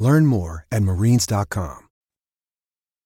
Learn more at marines.com.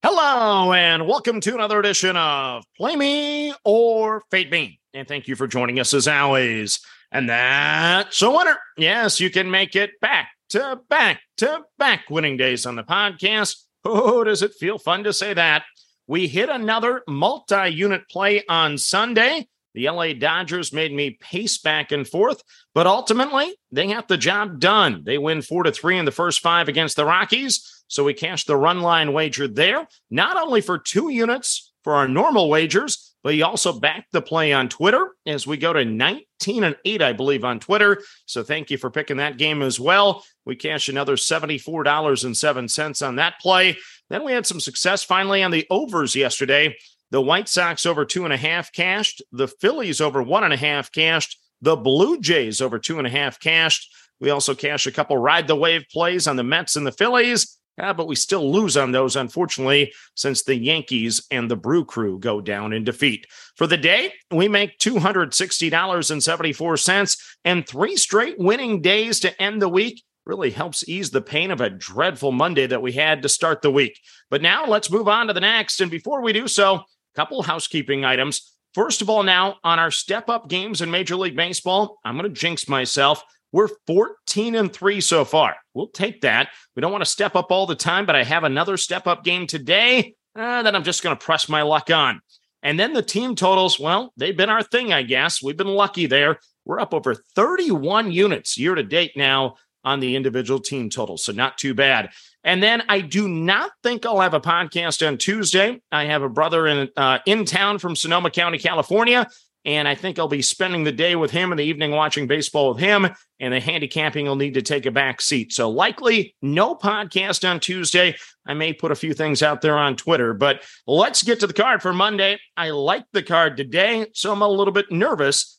Hello, and welcome to another edition of Play Me or Fade Me. And thank you for joining us as always. And that's a winner. Yes, you can make it back to back to back winning days on the podcast. Oh, does it feel fun to say that? We hit another multi unit play on Sunday. The LA Dodgers made me pace back and forth, but ultimately they got the job done. They win four to three in the first five against the Rockies. So we cashed the run line wager there, not only for two units for our normal wagers, but you also backed the play on Twitter as we go to 19 and 8, I believe, on Twitter. So thank you for picking that game as well. We cashed another $74.07 on that play. Then we had some success finally on the overs yesterday. The White Sox over two and a half cashed. The Phillies over one and a half cashed. The Blue Jays over two and a half cashed. We also cashed a couple ride the wave plays on the Mets and the Phillies. Uh, but we still lose on those, unfortunately, since the Yankees and the Brew Crew go down in defeat. For the day, we make $260.74 and three straight winning days to end the week. Really helps ease the pain of a dreadful Monday that we had to start the week. But now let's move on to the next. And before we do so, couple housekeeping items. First of all, now on our step up games in Major League Baseball, I'm going to jinx myself. We're 14 and 3 so far. We'll take that. We don't want to step up all the time, but I have another step up game today uh, that I'm just going to press my luck on. And then the team totals, well, they've been our thing, I guess. We've been lucky there. We're up over 31 units year to date now on the individual team totals. So not too bad. And then I do not think I'll have a podcast on Tuesday. I have a brother in uh, in town from Sonoma County, California, and I think I'll be spending the day with him in the evening watching baseball with him. And the handicapping will need to take a back seat. So likely no podcast on Tuesday. I may put a few things out there on Twitter, but let's get to the card for Monday. I like the card today, so I'm a little bit nervous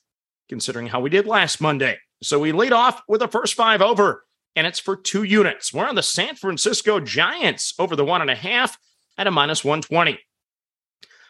considering how we did last Monday. So we lead off with a first five over and it's for two units. We're on the San Francisco Giants over the one and a half at a minus 120.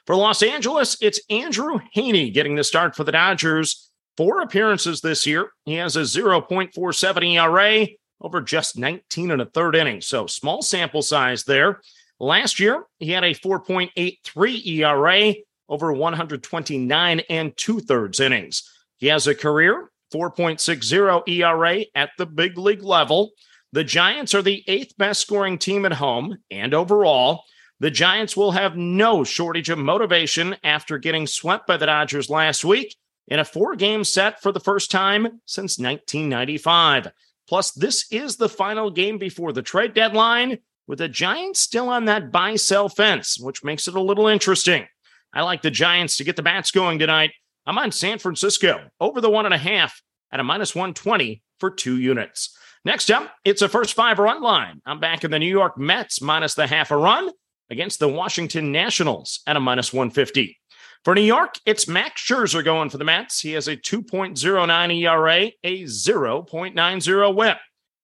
For Los Angeles, it's Andrew Heaney getting the start for the Dodgers. Four appearances this year. He has a 0.47 ERA over just 19 and a third inning. So small sample size there. Last year, he had a 4.83 ERA over 129 and two thirds innings. He has a career 4.60 ERA at the big league level. The Giants are the eighth best scoring team at home and overall. The Giants will have no shortage of motivation after getting swept by the Dodgers last week in a four game set for the first time since 1995. Plus, this is the final game before the trade deadline, with the Giants still on that buy sell fence, which makes it a little interesting. I like the Giants to get the bats going tonight. I'm on San Francisco over the one and a half at a minus 120 for two units. Next up, it's a first five run line. I'm back in the New York Mets minus the half a run against the Washington Nationals at a minus 150. For New York, it's Max Scherzer going for the Mets. He has a 2.09 ERA, a 0.90 whip.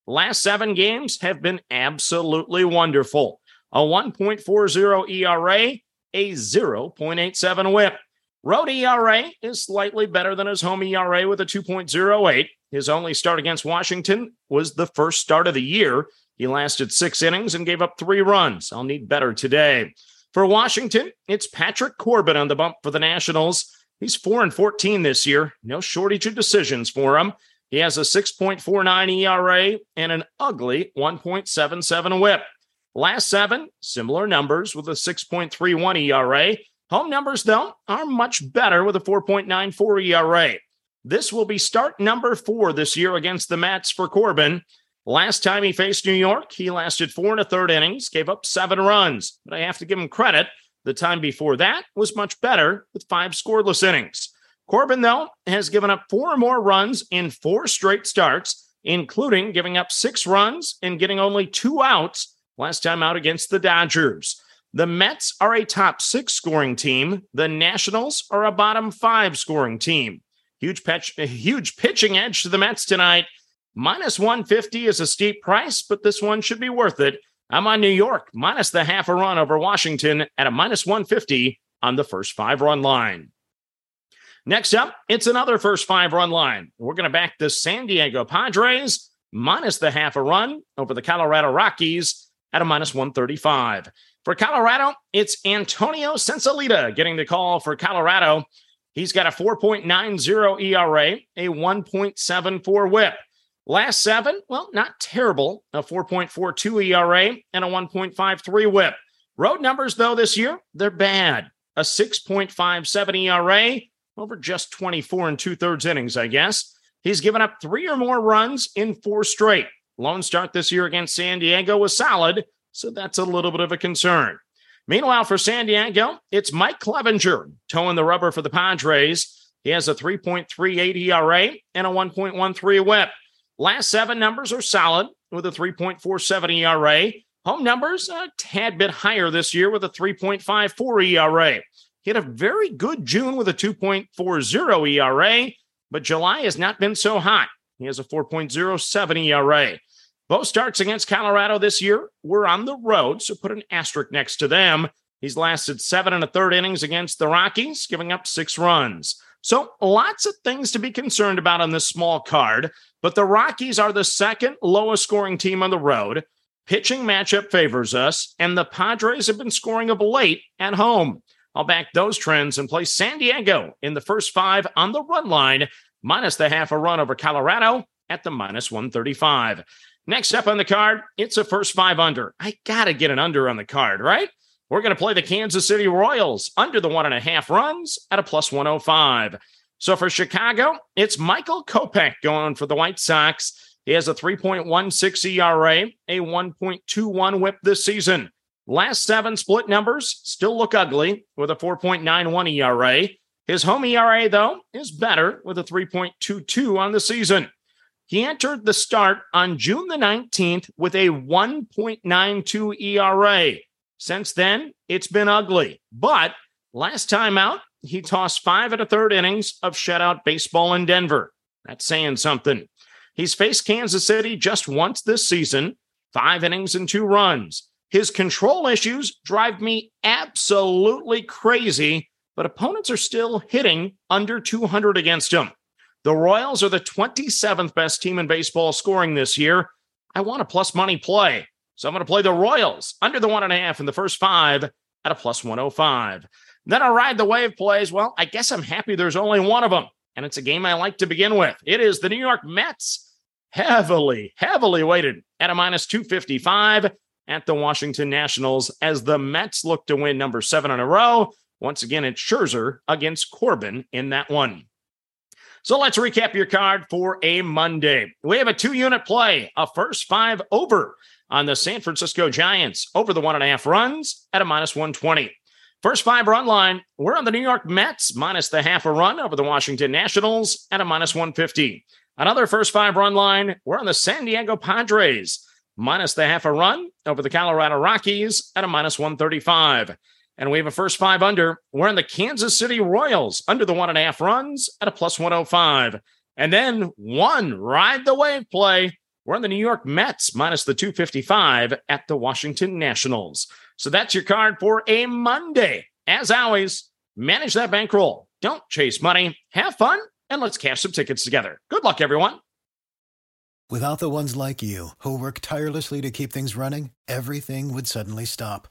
Last seven games have been absolutely wonderful. A 1.40 ERA, a 0.87 whip. Road ERA is slightly better than his home ERA with a 2.08. His only start against Washington was the first start of the year. He lasted six innings and gave up three runs. I'll need better today. For Washington, it's Patrick Corbin on the bump for the Nationals. He's 4 and 14 this year. No shortage of decisions for him. He has a 6.49 ERA and an ugly 1.77 whip. Last seven, similar numbers with a 6.31 ERA Home numbers, though, are much better with a 4.94 ERA. This will be start number four this year against the Mets for Corbin. Last time he faced New York, he lasted four and a third innings, gave up seven runs. But I have to give him credit. The time before that was much better with five scoreless innings. Corbin, though, has given up four more runs in four straight starts, including giving up six runs and getting only two outs last time out against the Dodgers. The Mets are a top six scoring team. The Nationals are a bottom five scoring team. Huge pitch, huge pitching edge to the Mets tonight. Minus 150 is a steep price, but this one should be worth it. I'm on New York, minus the half a run over Washington at a minus 150 on the first five run line. Next up, it's another first five run line. We're going to back the San Diego Padres minus the half a run over the Colorado Rockies at a minus 135. For Colorado, it's Antonio Senzatela getting the call for Colorado. He's got a 4.90 ERA, a 1.74 whip. Last seven, well, not terrible. A 4.42 ERA and a 1.53 whip. Road numbers, though, this year, they're bad. A 6.57 ERA over just 24 and two thirds innings, I guess. He's given up three or more runs in four straight. Lone start this year against San Diego was solid, so that's a little bit of a concern. Meanwhile, for San Diego, it's Mike Clevinger toeing the rubber for the Padres. He has a 3.38 ERA and a 1.13 whip. Last seven numbers are solid with a 3.47 ERA. Home numbers a tad bit higher this year with a 3.54 ERA. He had a very good June with a 2.40 ERA, but July has not been so hot. He has a 4.07 ERA. Both starts against Colorado this year were on the road, so put an asterisk next to them. He's lasted seven and a third innings against the Rockies, giving up six runs. So lots of things to be concerned about on this small card, but the Rockies are the second lowest scoring team on the road. Pitching matchup favors us, and the Padres have been scoring of late at home. I'll back those trends and play San Diego in the first five on the run line, minus the half a run over Colorado at the minus 135. Next up on the card, it's a first five under. I got to get an under on the card, right? We're going to play the Kansas City Royals under the one and a half runs at a plus 105. So for Chicago, it's Michael Kopech going for the White Sox. He has a 3.16 ERA, a 1.21 whip this season. Last seven split numbers still look ugly with a 4.91 ERA. His home ERA, though, is better with a 3.22 on the season. He entered the start on June the 19th with a 1.92 ERA. Since then, it's been ugly. But last time out, he tossed five and a third innings of shutout baseball in Denver. That's saying something. He's faced Kansas City just once this season, five innings and two runs. His control issues drive me absolutely crazy, but opponents are still hitting under 200 against him. The Royals are the 27th best team in baseball scoring this year. I want a plus money play. So I'm going to play the Royals under the one and a half in the first five at a plus 105. Then I ride the wave plays. Well, I guess I'm happy there's only one of them, and it's a game I like to begin with. It is the New York Mets, heavily, heavily weighted at a minus 255 at the Washington Nationals as the Mets look to win number seven in a row. Once again, it's Scherzer against Corbin in that one. So let's recap your card for a Monday. We have a two unit play, a first five over on the San Francisco Giants over the one and a half runs at a minus 120. First five run line, we're on the New York Mets minus the half a run over the Washington Nationals at a minus 150. Another first five run line, we're on the San Diego Padres minus the half a run over the Colorado Rockies at a minus 135. And we have a first five under. We're in the Kansas City Royals under the one and a half runs at a plus 105. And then one ride the wave play. We're in the New York Mets minus the 255 at the Washington Nationals. So that's your card for a Monday. As always, manage that bankroll. Don't chase money. Have fun and let's cash some tickets together. Good luck, everyone. Without the ones like you, who work tirelessly to keep things running, everything would suddenly stop.